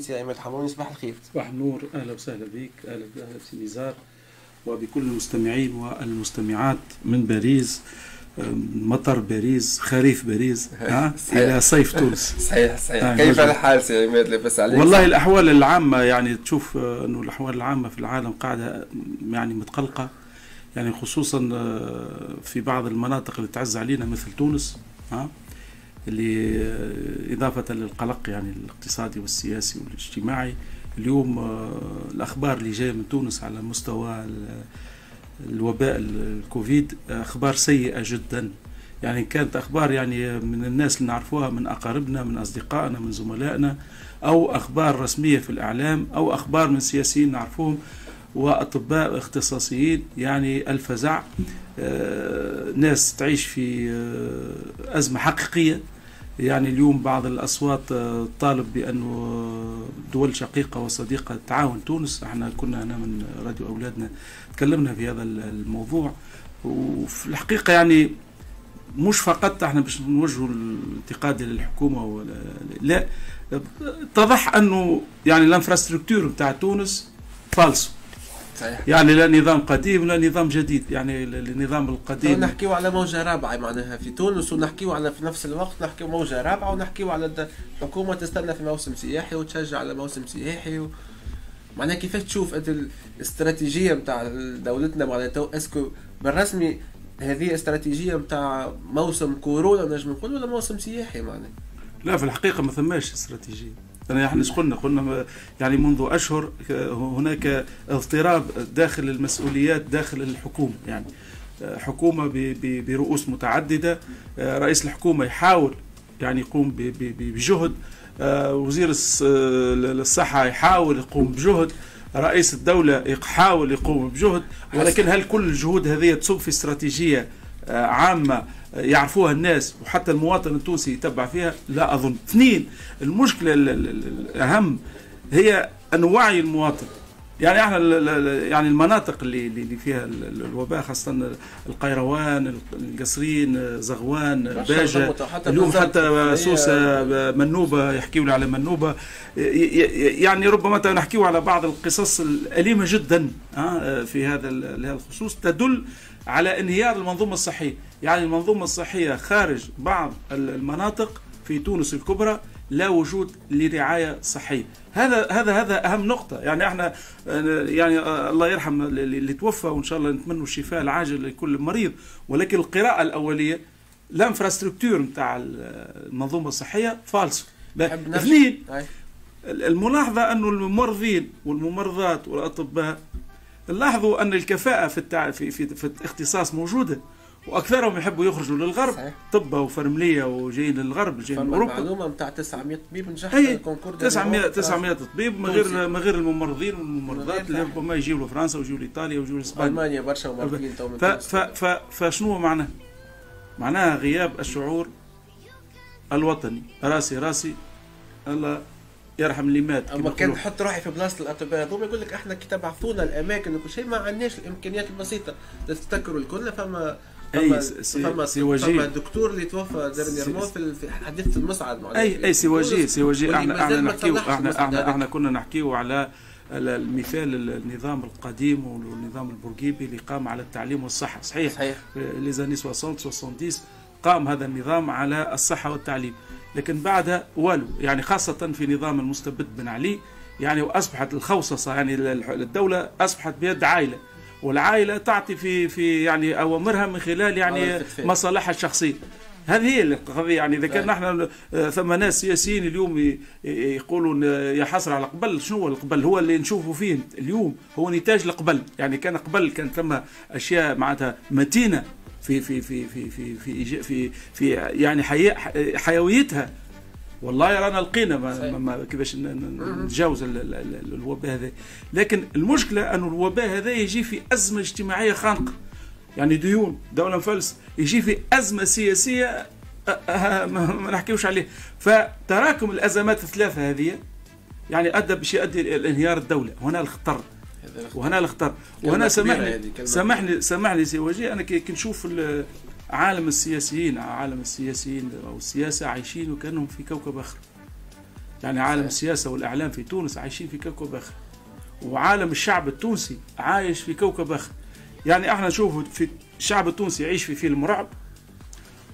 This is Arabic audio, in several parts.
سي عماد حموني صباح الخير. صباح النور. أهلا وسهلا بك. أهلا أهلا بسي نزار. وبكل المستمعين والمستمعات من باريس مطر باريس خريف باريس ها؟ إلى صيف تونس. صحيح صحيح. آه كيف الحال سي عماد لاباس عليك. والله الأحوال العامة يعني تشوف آه، إنه الأحوال العامة في العالم قاعدة يعني متقلقة. يعني خصوصا آه، في بعض المناطق اللي تعز علينا مثل تونس ها؟ إضافة للقلق يعني الاقتصادي والسياسي والاجتماعي. اليوم آه، الأخبار اللي جاية من تونس على مستوى الوباء الكوفيد أخبار سيئة جدا. يعني كانت أخبار يعني من الناس اللي نعرفوها من أقاربنا من أصدقائنا من زملائنا أو أخبار رسمية في الإعلام أو أخبار من سياسيين نعرفوهم وأطباء اختصاصيين يعني الفزع آه، ناس تعيش في آه، أزمة حقيقية. يعني اليوم بعض الأصوات آه، طالب بأنه دول شقيقة وصديقة تعاون تونس. إحنا كنا أنا من راديو أولادنا تكلمنا في هذا الموضوع. وفي الحقيقة يعني مش فقط إحنا باش نوجهوا الإنتقاد للحكومة ولا لا اتضح أنه يعني الإنفراستركتور بتاع تونس فالسو. صحيح. يعني لا نظام قديم لا نظام جديد. يعني النظام القديم. نحكيو على موجة رابعة معناها في تونس ونحكيو على في نفس الوقت نحكيو موجة رابعة ونحكيو على الحكومة تستنى في موسم سياحي وتشجع على موسم سياحي و... معناها كيفاش تشوف أنت الاستراتيجية نتاع دولتنا؟ معناها تو est-ce que بالرسمي هذه استراتيجية نتاع موسم كورونا نجم نقول ولا موسم سياحي معناها؟ لا في الحقيقة ما ثماش استراتيجية. إيش قلنا؟ قلنا يعني منذ أشهر هناك اضطراب داخل المسؤوليات داخل الحكومة. يعني حكومة برؤوس متعددة. رئيس الحكومة يحاول يعني يقوم بجهد. وزير الصحة يحاول يقوم بجهد. رئيس الدولة يحاول يقوم بجهد. ولكن هل كل الجهود هذه تصب في استراتيجية عامة يعرفوها الناس وحتى المواطن التونسي يتبع فيها لا أظن. اثنين المشكلة الأهم هي أن وعي المواطن. يعني إحنا يعني المناطق اللي اللي فيها الوباء خاصة القيروان القصرين زغوان باجة اليوم حتى سوسة منوبة يحكيوا على منوبة. يعني ربما نحكيوا على بعض القصص الأليمة جدا في هذا الخصوص تدل على انهيار المنظومة الصحية. يعني المنظومة الصحية خارج بعض المناطق في تونس الكبرى لا وجود لرعاية صحية. هذا هذا هذا أهم نقطة. يعني إحنا يعني الله يرحم اللي توفى وإن شاء الله نتمنى الشفاء العاجل لكل مريض. ولكن القراءة الأولية الانفراستركتور نتاع المنظومة الصحية فالس اثنين الملاحظة انه الممرضين والممرضات والأطباء لاحظوا أن الكفاءة في التع... في في, في الاختصاص موجودة. وأكثرهم يحبوا يخرجوا للغرب صحيح. طب وفرملية وجايين للغرب جايين من أوروبا. معلومة نتاع 900 طبيب نجح في ال concours 900 900 طبيب من غير من غير الممرضين والممرضات اللي ربما يجيوا لفرنسا ويجيوا لإيطاليا ويجيوا لإسبانيا. ألمانيا برشا ممرضين تو ف... ف... ف... فشنو معناه؟ معناها غياب الشعور الوطني. راسي راسي الله يرحم اللي مات أما كان نحط روحي في بلاصة الأطباء هذوما يقول لك إحنا كي تبعثونا الأماكن وكل شيء ما عندناش الإمكانيات البسيطة تتذكروا الكل فما أي سي سي وجيه. فما الدكتور اللي توفى dernièrement في حديثه المصعد اي أي سي وجيه سي وجيه. إحنا أحنا نحكيو إحنا إحنا أحنا كنا نحكيو على المثال النظام القديم والنظام البورقيبي اللي قام على التعليم والصحة. صحيح؟ صحيح. les années 60 70 قام هذا النظام على الصحة والتعليم. لكن بعدها والو يعني خاصة في نظام المستبد بن علي يعني واصبحت الخوصصة يعني الدولة أصبحت بيد عائلة. والعائلة تعطي في في يعني أوامرها من خلال يعني مصالحها الشخصية. هذه هي القضية يعني إذا كان نحن ثم ناس سياسيين اليوم يقولون يا حسرة على قبل شنو هو القبل؟ هو اللي نشوفه فيه اليوم هو نتاج القبل. يعني كان قبل كان ثم أشياء معناتها متينة في في في في في في في, في يعني حيويتها. والله رانا لقينا ما, ما كيفاش نتجاوز الوباء هذا. لكن المشكلة انه الوباء هذا يجي في أزمة اجتماعية خانقة. يعني ديون دولة مفلس يجي في أزمة سياسية ما نحكيوش عليه. فتراكم الأزمات الثلاثة هذه يعني أدى باش يؤدي إلى انهيار الدولة. هنا الخطر وهنا الخطر وهنا سامحني سامحني سامحني سي وجيه أنا كي نشوف عالم السياسيين عالم السياسيين أو السياسة عايشين وكأنهم في كوكب آخر. يعني عالم صحيح. السياسة والإعلام في تونس عايشين في كوكب آخر. وعالم الشعب التونسي عايش في كوكب آخر. يعني إحنا نشوف في الشعب التونسي يعيش في فيلم رعب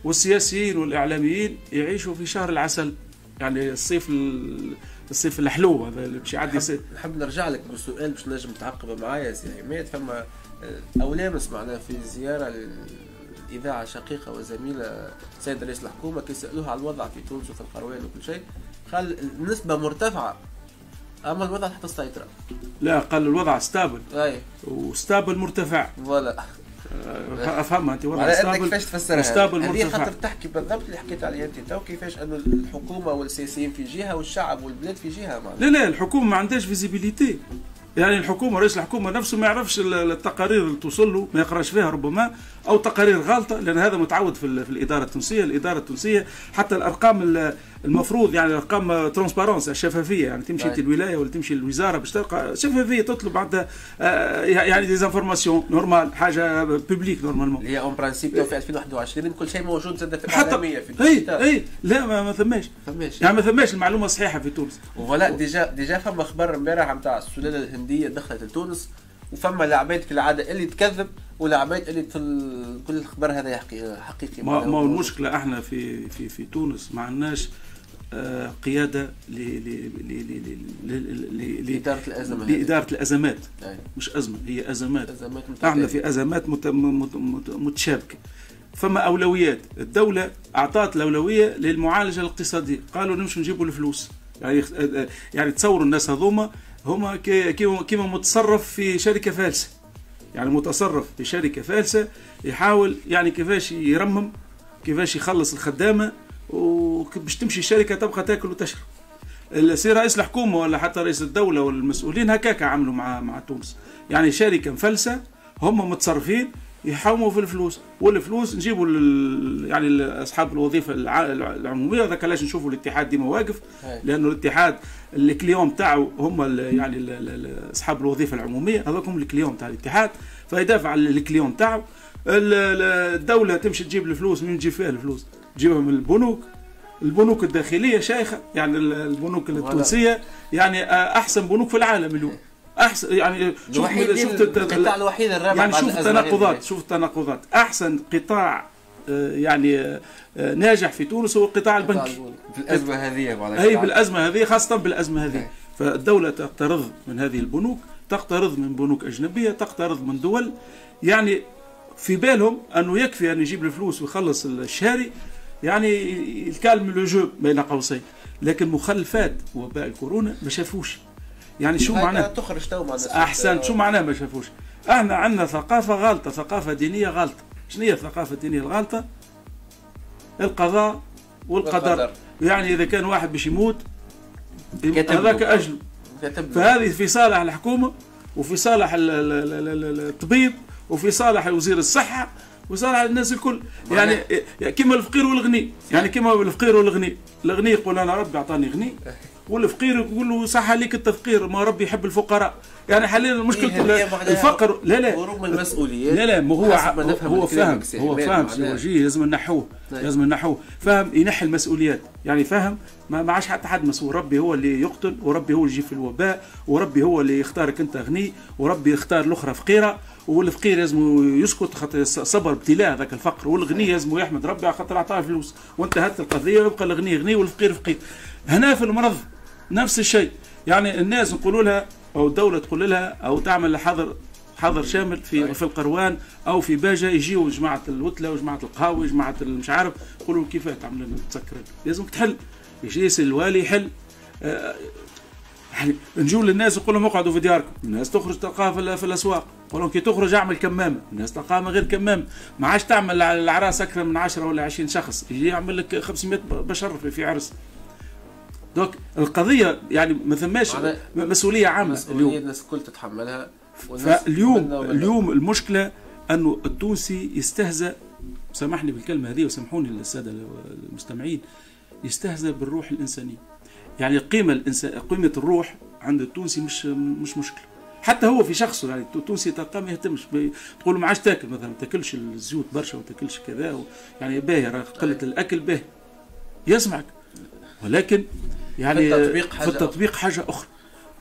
والسياسيين والإعلاميين يعيشوا في شهر العسل. يعني الصيف ال- الصيف الحلو هذا اللي باش يعدي نحب نرجع لك بسؤال باش نجم تعقب معايا سي عماد فما آه، أولامس معنا في زيارة الإذاعة شقيقة وزميلة سيد رئيس الحكومة كي سألوها على الوضع في تونس وفي القيروان وكل شيء. قال النسبة مرتفعة أما الوضع تحت السيطرة. لا قال الوضع stable أي. و stable مرتفع. voilà. أه، أفهمها أنت وضع stable كيفاش تفسرها؟ و stable هذه مرتفع. خاطر تحكي بالضبط اللي حكيت عليه أنت. تو كيفاش انه الحكومة والسياسيين في جهة والشعب والبلاد في جهة معناها. لا لا الحكومة ما عندهاش visibilité يعني الحكومة رئيس الحكومة نفسه ما يعرفش ال- التقارير اللي توصل له ما يقراش فيها ربما أو تقارير غلطه لأن هذا متعود في, ال- في الإدارة التونسية الإدارة التونسية حتى الأرقام ال- المفروض يعني ارقام transparence الشفافية يعني تمشي أي. انت الولاية ولا تمشي الوزارة باش تلقى شفافية تطلب عندها آه، يعني des informations normales حاجة publique normalement هي en principe تو في 2021 كل شيء موجود زاد في حتى الاعلاميه في إي. إي لا ما, ما ثماش فماش يعني ما ثماش المعلومة الصحيحه في تونس ولا déjà déjà فما خبر امبارح نتاع السلالة الهندية دخلت لتونس وفما لعبات كالعاده اللي تكذب ولعبات اللي في كل الخبر هذا حقيقي ما, هو. المشكلة إحنا في في في تونس ما عندناش قياده لاداره الأزمات لاداره الازمات مش ازمه هي ازمات, أزمات إحنا في ازمات متشابكه فما اولويات الدولة اعطت الاولويه للمعالجه الاقتصاديه قالوا نمشي نجيبوا الفلوس يعني يعني تصوروا الناس هذوما هما كيما متصرف في شركه فالسه يعني متصرف في شركه فالسه يحاول يعني كيفاش يرمم كيفاش يخلص الخدامه وباش تمشي الشركة تبقى تاكل وتشرب. سي رئيس الحكومة ولا حتى رئيس الدولة والمسؤولين هكاك عملوا مع مع تونس. يعني شركة مفلسة هم متصرفين يحوموا في الفلوس. والفلوس نجيبوا يعني اصحاب الوظيفة الع- العمومية. هذاك علاش نشوفوا الاتحاد ديما واقف. لأنه الاتحاد ال client تاعو هم يعني أصحاب الوظيفة العمومية. هذوك هم ال client تاع الاتحاد. فيدافع على ال client تاعو ال- ال- الدولة تمشي تجيب الفلوس من تجيب فيها الفلوس. تجيبها من البنوك. البنوك الداخلية شيخة يعني ال- البنوك التونسية يعني آه، أحسن بنوك في العالم اليوم. أحسن يعني شوف شفت القطاع الوحيد الرابع يعني شوف التناقضات. شوف التناقضات. أحسن قطاع آه، يعني آه، ناجح في تونس هو القطاع البنكي في الأزمة هذه أي بالأزمة هذه خاصة بالأزمة هذه. فالدولة تقترض من هذه البنوك تقترض من بنوك أجنبية تقترض من دول. يعني في بالهم أنه يكفي أن يجيب الفلوس ويخلص الشاري يعني الكالم لو جو بين قوسين لكن مخلفات وباء الكورونا ما شافوش. يعني شو معناه؟ تخرج تو احسنت شو معناه ما شافوش؟ إحنا عندنا ثقافة غلطة ثقافة دينية غلطة. شنو هي الثقافة الدينية الغلطة؟ القضاء والقدر. والقدر. يعني إذا كان واحد باش يموت. هذاك أجله. فهذه في صالح الحكومة وفي صالح ال- ال- ال- ال- ال- الطبيب وفي صالح وزير الصحة وصالح الناس الكل. يعني كما الفقير والغني. يعني كما الفقير والغني. الغني يقول أنا ربي أعطاني غني. والفقير يقول له صح عليك انت فقير ما ربي يحب الفقراء. يعني حاليا إيه، مشكله هي معناها الفقر لا لا. هروب من المسؤوليات. لا لا ما هو هو, فاهم هو فاهم لازم نحوه. لازم نحوه. فاهم ينحي المسؤوليات. يعني فاهم ما ما عادش حتى حد مسؤول. ربي هو اللي يقتل وربي هو اللي يجيب في الوباء وربي هو اللي يختارك أنت غني وربي يختار الأخرى فقيرة. والفقير لازم يسكت خاطر صبر ابتلاء ذاك الفقر والغني لازم يحمد ربي على خاطر اعطاه فلوس وانتهت القضية ويبقى الغني غني والفقير فقير. هنا في المرض نفس الشيء. يعني الناس نقولوا لها أو الدولة تقول لها أو تعمل حظر حظر شامل في. في القروان أو في باجة يجيو جماعة الوتلة وجماعة القهاوي وجماعه مش عارف يقولوا كيف تعمل لنا تسكر. لازم تحل. يجي الوالي يحل. نجوا للناس نقول لهم اقعدوا في دياركم. الناس تخرج تلقاها في, ال- في الأسواق. نقول لهم كي تخرج اعمل كمامة. الناس تلقاها من غير كمامة. ما عادش تعمل على العراس أكثر من 10 ولا 20 شخص. يجي يعمل لك 500 بشر في- في عرس. دوك القضية يعني ما ثماش مسؤولية عامة مسؤولية اليوم. الناس الكل تتحملها. فاليوم. اليوم المشكلة انه التونسي يستهزأ سامحني بالكلمة هذه وسامحوني للساده المستمعين يستهزأ بالروح الإنسانية. يعني القيمه الإنسان قيمة الروح عند التونسي مش مش مشكلة. حتى هو في شخصه يعني التونسي تلقاه ما يهتمش. تقول له ما عادش تاكل مثلا ما تاكلش الزيوت برشا وما تاكلش كذا و... يعني باهي راه قلة الأكل باهي. يسمعك. ولكن يعني في التطبيق حاجة في التطبيق حاجة أخرى.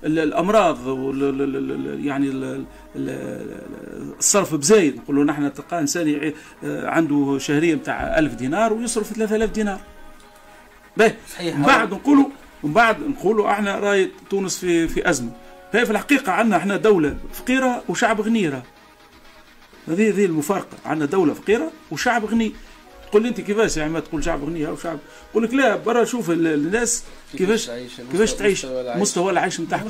ال- الأمراض وال- ال- ال- ال- يعني ال- ال- الصرف بزايد. نقولوا نحن تلقى إنسان آه، عنده شهرية نتاع 1000 دينار ويصرف 3000 دينار. باهي. بعد نقولوا من بعد نقولوا إحنا راي تونس في في أزمة. هي في الحقيقة عندنا إحنا دولة فقيرة وشعب غني راه. هذه هذه المفارقة. عندنا دولة فقيرة وشعب غني. تقول لي انت كيفاش يا عماد تقول شعب غني أو شعب؟ نقول لك لا برا شوف ال- الناس كيفاش كيفاش تعيش مستوى العيش. نتاعك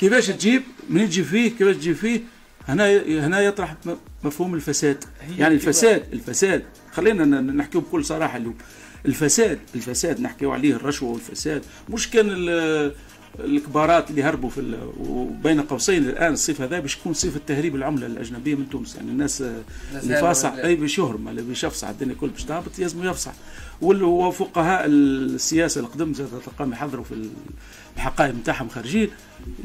كيفاش تجيب؟ منين تجيب فيه؟ كيفاش تجيب فيه؟ هنا هنا يطرح مفهوم الفساد. يعني الفساد الفساد. خلينا نحكيو بكل صراحة اليوم. الفساد الفساد نحكيو عليه الرشوة والفساد. مش كان ال- الكبارات اللي هربوا في وبين قوسين الآن الصيف هذا باش يكون صيف التهريب العملة الأجنبية من تونس. يعني الناس اللي فاصح أي باش يهرم اللي باش يفصح الدنيا الكل باش تهبط لازم يفصح وفقهاء السياسة القدم تلقاهم يحضروا في الحقائب نتاعهم خارجين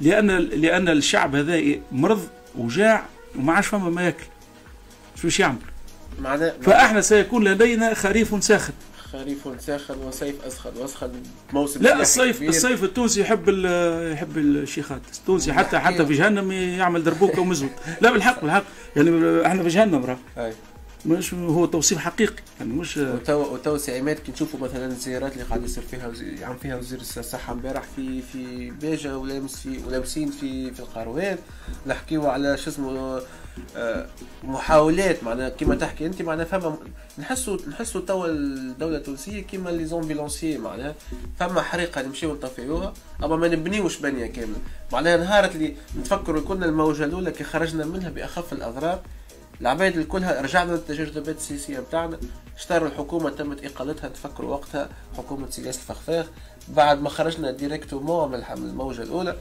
لأن لأن الشعب هذا مرض وجاع وما عادش فما ما ياكل شو باش يعمل. فأحنا سيكون لدينا خريف ساخن. خريف ساخن وصيف أسخن وأسخن موسم لا الصيف كبير. الصيف التونسي يحب يحب الشيخات. التونسي حتى حتى في جهنم يعمل دربوكه ومزود. لا بالحق بالحق. يعني إحنا في جهنم راه. مش هو توصيف حقيقي. يعني مش وتو وتو سعيمات كي نشوفوا مثلا الزيارات اللي قاعد يصير فيها وزي- عم فيها وزير الصحة امبارح في في بيجا ولامس في ولابسين في في القروان نحكيو على شو اسمه محاولات معناها كما تحكي أنت معناها فما نحسوا نحسوا توا الدولة التونسية كيما لي زومبيلونسيي معناها فما حريقة نمشيو نطفئوها أما ما نبنيوش بنية كاملة. معناها نهار اللي نتفكروا كنا الموجة الأولى كي خرجنا منها بأخف الاضرار العباد الكلها رجعنا للتجربات السياسية بتاعنا. اشتروا الحكومة تمت إقالتها تفكروا وقتها حكومة سياس الفخفاخ. بعد ما خرجنا directement من الموجة الأولى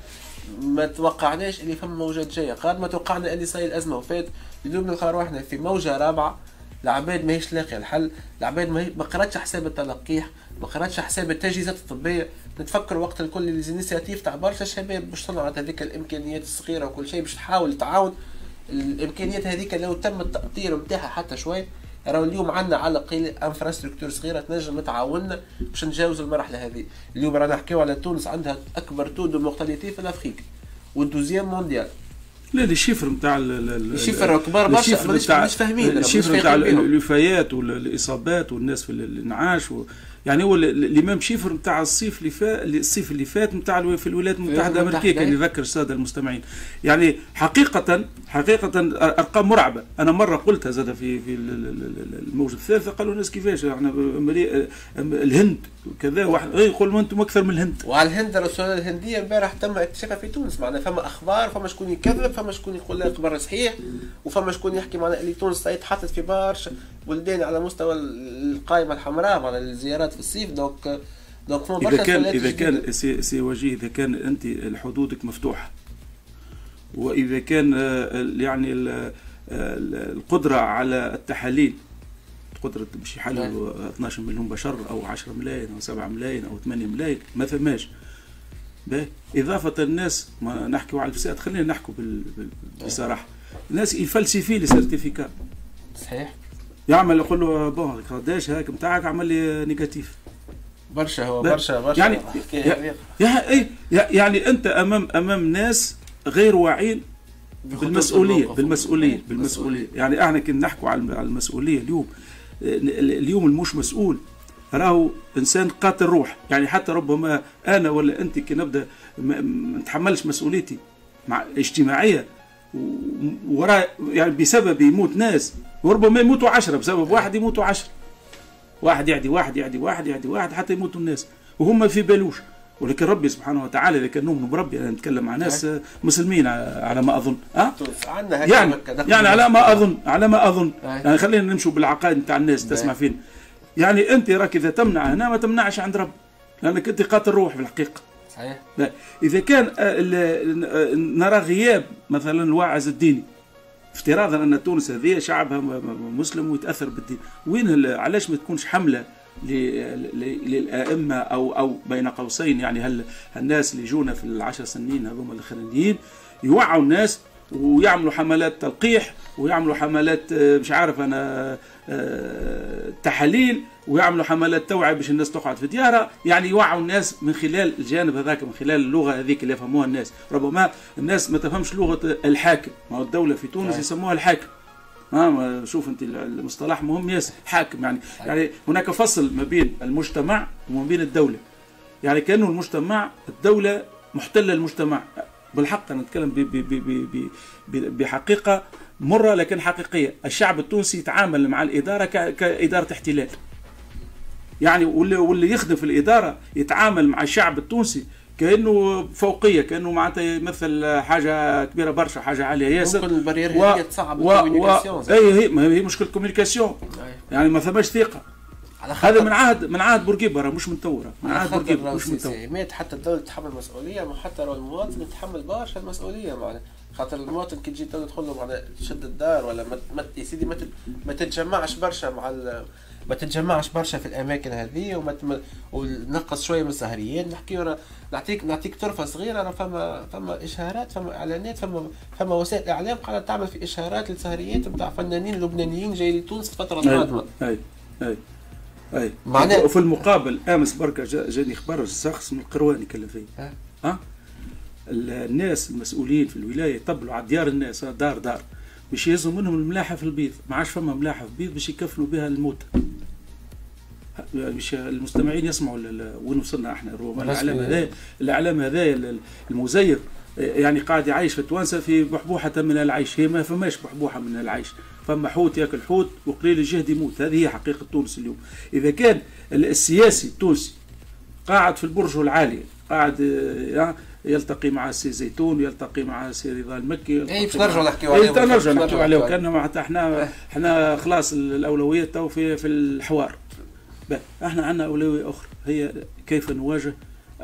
ما توقعناش اللي فما موجات جاية. قاد ما توقعنا اللي صاير الازمه وفات. اليوم نلقى روحنا في موجة رابعة. العباد ماهيش لاقيه الحل. العباد ما, ما قراتش حساب التلقيح. ما قراتش حساب التجهيزات الطبية. نتفكر وقت الكل les initiatives تاع برشا شباب باش صنعت هذيك الإمكانيات الصغيرة وكل شيء باش تحاول تعاون. الإمكانيات هذيك لو تم التأطير نتاعها حتى شوي راهو اليوم عندنا على الاقل infrastructure صغيرة تنجم تعاوننا باش نتجاوز المرحله هذه اليوم رانا نحكيو على تونس عندها أكبر taux de mortalité في ال Afrique وال deuxième mondial لا les chiffres نتاع ال- ال- ال- ال chiffres كبار برشا مانيش مانيش فاهمين ال chiffres مش نتاع. الوفيات والاصابات والناس في الانعاش. يعني هو ال- ال- ال même chiffre نتاع الصيف اللي فات الصيف اللي فات نتاع في الولايات المتحدة الأمريكية. كان يذكر السادة المستمعين. يعني حقيقة حقيقة أرقام مرعبة. أنا مرة قلتها زاد في في ال- ال- ال- الموجة الثالثة قالوا الناس كيفاش؟ إحنا الهند وكذا واحد إيه، يقول أنتم أكثر من الهند. وعلى الهند السلالة الهندية امبارح تم اكتشافها في تونس. معناها فما أخبار فما شكون يكذب فما شكون يقول لا صحيح وفما شكون يحكي معناها اللي تونس تحطت في برشا بلدان على مستوى القائمة الحمراء معناها الزيارات في الصيف donc donc فما إذا برشا كان سؤالات إذا جديدة. كان سي, سي وجيه إذا كان أنت حدودك مفتوحة وإذا كان آه، يعني ال- ال- القدرة على التحاليل قدرة باش يحللوا 12 مليون بشر أو 10 ملايين أو 7 ملايين أو 8 ملايين ما فماش إضافة الناس ما نحكيو على الفساد خلينا نحكوا بال- بال- بصراحة. الناس يفلسفي les certificats صحيح. يعمل يقول له bon قداش هاك نتاعك عمل لي négatif. برشا هو. برشا برشا. يعني- يا- يا- يعني أنت امام أمام ناس غير واعين بخطوط بالمسؤولية. بالمسؤولية بالمسؤولية. يعني إحنا كي نحكوا على المسؤولية اليوم. اليوم المش مسؤول. راهو إنسان قاتل روح. يعني حتى ربما أنا ولا أنت كي نبدأ ما نتحملش مسؤوليتي مع اجتماعية. وراء يعني بسبب يموت ناس. وربما يموتوا عشرة بسبب واحد يموتوا عشرة. واحد يعدي واحد يعدي واحد يعدي واحد حتى يموتوا الناس. وهم في بالوش ولكن ربي سبحانه وتعالى إذا كان نؤمن بربي أنا نتكلم مع ناس آه، مسلمين على ما أظن. ها عندنا هكا يعني يعني على ما أظن على ما أظن. أي. يعني خلينا نمشوا بالعقائد نتاع الناس باهي. تسمع فين يعني أنت راك إذا تمنع هنا ما تمنعش عند رب. لأنك أنت قاتل روح في الحقيقة. صحيح. لا. إذا كان آه، آه، نرى غياب مثلا الواعظ الديني افتراضا أن تونس هذه شعبها مسلم ويتأثر بالدين. وين علاش ما تكونش حملة للأئمة أو أو بين قوسين؟ يعني هل الناس اللي جونا في العشر سنين هذوما الأخرانيين يوعوا الناس ويعملوا حملات تلقيح ويعملوا حملات آه، مش عارف أنا آه، تحاليل ويعملوا حملات توعية باش الناس تقعد في ديارها. يعني يوعوا الناس من خلال الجانب هذاك من خلال اللغة هذيك اللي يفهموها الناس. ربما الناس ما تفهمش لغة الحاكم. ما هو الدولة في تونس. يسموها الحاكم. ها ما شوف أنت المصطلح مهم ياسر حاكم يعني. يعني هناك فصل ما بين المجتمع وما بين الدولة. يعني كأنه المجتمع الدولة محتلة المجتمع. بالحق أنا نتكلم بحقيقة مرة لكن حقيقية الشعب التونسي يتعامل مع الإدارة ك- كإدارة احتلال. يعني واللي واللي يخدم في الإدارة يتعامل مع الشعب التونسي كأنه فوقية كأنه معناتها يمثل حاجة كبيرة برشا حاجة عالية. ياسر ممكن البرير و- هي تصعب و- و- أي هي ما هي مشكلة communication. يعني ما ثماش ثقة. على هذا من عهد من عهد بورقيبه مش من تو. من عهد بورقيبه مش من تو السياسيات حتى الدولة تتحمل مسؤولية ما حتى لو المواطن يتحمل برشا المسؤولية معناها. خاطر المواطن كي تجي تدخل له معناها تشد الدار ولا ما يا سيدي ما ما تتجمعش برشا مع ال- ما تتجمعش برشا في الأماكن هذه وما تم... ونقص شوية من السهريات نحكي راه نعطيك نعطيك طرفة صغيرة راه فما فما إشهارات فما إعلانات فما فما وسائل إعلام قاعدة تعمل في إشهارات للسهريات نتاع فنانين لبنانيين جايين لتونس في فترة قادمة. اي اي أي. معناه- وفي المقابل آمس بركة جا- جاني خبر شخص من القروان يكلم فيه ها. ال- الناس المسؤولين في الولاية يطبلوا على ديار الناس دار دار. باش يهزوا منهم الملاحة في البيض. ما عادش فما ملاحة في البيض باش يكفلوا بها الموتى ها، باش المستمعين يسمعوا وين وصلنا إحنا. الاعلام هذا الاعلام هذا ال- المزيف يعني قاعد يعيش في التوانسه في بحبوحة من العيش. هي ما فماش بحبوحة من العيش. فما حوت ياكل حوت وقليل الجهد يموت. هذه هي حقيقة تونس اليوم. إذا كان ال- السياسي التونسي قاعد في البرج العالي قاعد آه، يلتقي مع السي زيتون يلتقي مع السي رضا المكي اي باش نرجعوا نحكيو اي عليهم تا نرجع باش نحكيو عليه كان معناتها إحنا إحنا خلاص الأولويات تو في في الحوار. إحنا عندنا أولوية أخرى هي كيف نواجه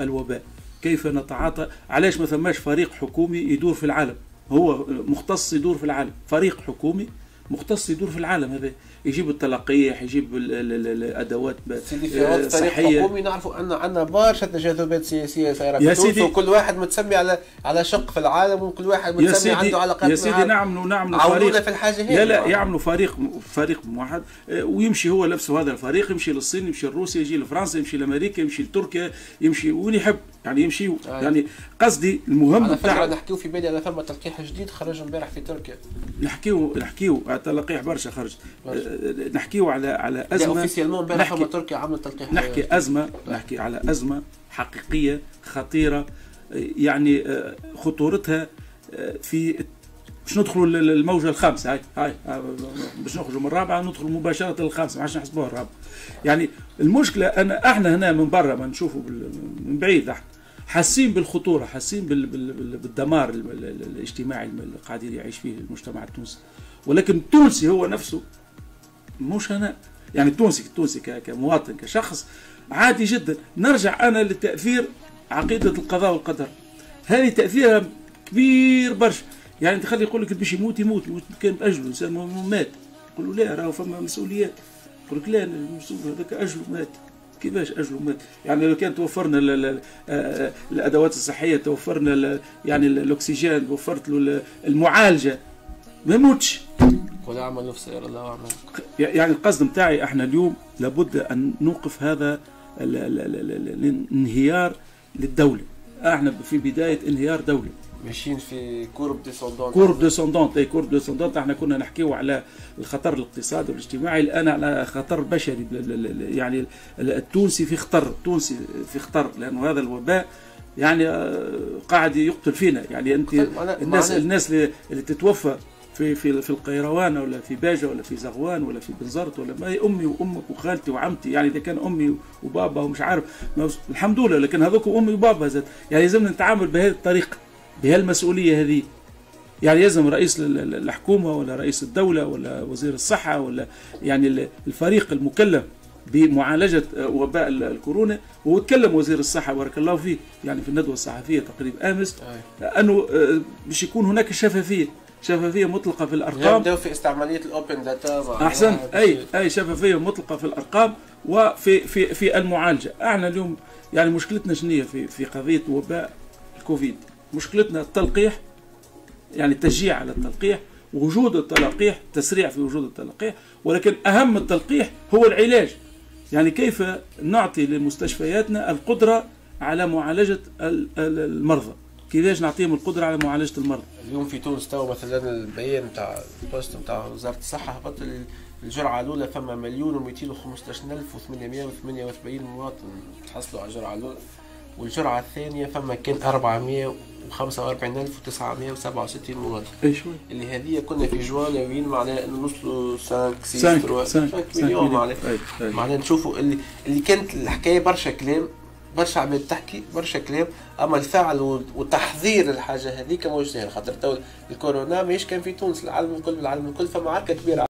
الوباء كيف نتعاطى. علاش ما ثماش فريق حكومي يدور في العالم؟ هو مختص يدور في العالم فريق حكومي مختص يدور في العالم هذا. يجيب التلقيح يجيب ال- ال- ال- الأدوات سيدي في وقت فريق صحية حكومي نعرفوا ان عندنا برشا تجاذبات سياسية صايرة يا في تونس. وكل واحد متسمي على على شق في العالم وكل واحد يا متسمي سيدي عنده علاقات يا سيدي. نعملوا نعملوا عاونونا فريق في الحاجة هذه لا لا. يعملوا فريق فريق موحد آه، ويمشي هو نفسه هذا الفريق يمشي للصين يمشي لروسيا يجي لفرنسا يمشي لأمريكا يمشي لتركيا يمشي وين يحب يعني يمشي أي. يعني قصدي المهم على فكرة بتاع نحكيو في بالي على ثم تلقيح جديد خرج امبارح في تركيا نحكيو نحكيو على تلقيح برشا خرج برشا. نحكيو على على أزمة اوفيسيالمون امبارح فما تركيا عملت تلقيح. نحكي أزمة نحكي على أزمة حقيقية خطيرة. يعني آه، خطورتها آه، في باش ندخلوا لل- الموجة الخامسة. هاي هاي باش نخرجوا من الرابعة ندخل مباشرة للخامسة ما عادش نحسبوها الرابعة. يعني المشكلة أنا إحنا هنا من برا ما نشوفوا من بعيد إحنا حاسين بالخطورة حاسين بال- بال- بال- بالدمار ال- ال- الاجتماعي اللي قاعدين يعيش فيه المجتمع التونسي. ولكن التونسي هو نفسه مش أنا. يعني التونسي التونسي كمواطن كشخص عادي جدا. نرجع أنا لتأثير عقيدة القضاء والقدر. هذه تأثيرها كبير برشا. يعني تخلي يقول لك باش يموت يموت. يموت كان بأجله ما مات. يقول له لا راهو فما مسؤوليات. يقول لك لا المسؤول هذاك أجله مات. كيفاش أجله مات؟ يعني لو كان توفرنا آه، الأدوات الصحية توفرنا يعني ال- الأكسجين وفرت له ال- المعالجة. ما يموتش. كل عمل نفسه يرى الله اعمال يعني القصد نتاعي إحنا اليوم لابد أن نوقف هذا ال- ال- ال- ال- الانهيار للدولة. إحنا في بداية انهيار دولة. ماشيين في courbe descendante courbe descendante اي courbe descendante إحنا كنا نحكيو على الخطر الاقتصادي والاجتماعي. الآن على خطر بشري. يعني ال- التونسي في خطر. التونسي في خطر. لأنه هذا الوباء يعني آه، قاعد يقتل فينا. يعني أنت معناه- الناس الناس اللي, اللي تتوفى في في في القيروان ولا في باجة ولا في زغوان ولا في بنزرت ولا ما أمي وأمك وخالتي وعمتي. يعني إذا كان أمي وبابا ومش عارف الحمد لله. لكن هذوك أمي وبابا زاد يعني لازم نتعامل بهذه الطريقة بهالمسؤوليه هذه. يعني يلزم رئيس ال- ال- الحكومة ولا رئيس الدولة ولا وزير الصحة ولا يعني ال- الفريق المكلف بمعالجة وباء ال- الكورونا وتكلم وزير الصحة بارك الله فيه. يعني في الندوة الصحفية تقريبا آمس. أنه آه، باش يكون هناك شفافية. شفافية مطلقة في الأرقام. يبداو في استعمالية الأوبن داتا. احسنت أي أي شفافية مطلقة في الأرقام وفي في في المعالجة. إحنا اليوم يعني مشكلتنا شنو في في قضية وباء الكوفيد؟ مشكلتنا التلقيح يعني التشجيع على التلقيح وجود التلقيح تسريع في وجود التلقيح ولكن أهم التلقيح هو العلاج. يعني كيف نعطي لمستشفياتنا القدرة على ال- المرضى؟ كيفاش نعطيهم القدرة على معالجة المرضى اليوم في تونس تو مثلا البيان نتاع ال post نتاع وزارة الصحة هبط ال- الجرعة الأولى فما مليون و ألف و878 مواطن تحصلوا على الجرعة الأولى. والجرعة الثانية فما كان 445967 مواطن. اي شوي اللي هذه كنا في جوان ناويين معناها إنه نوصلوا 5 6 5 3 5 5 مليون معناها. معناها نشوفوا اللي اللي كانت الحكاية برشا كلام برشا عباد تحكي برشا كلام. أما الفعل وتحضير الحاجة هذيك موجود هنا خاطر تو الكورونا ماهيش كان في تونس العالم الكل العالم الكل فما عركة كبيرة.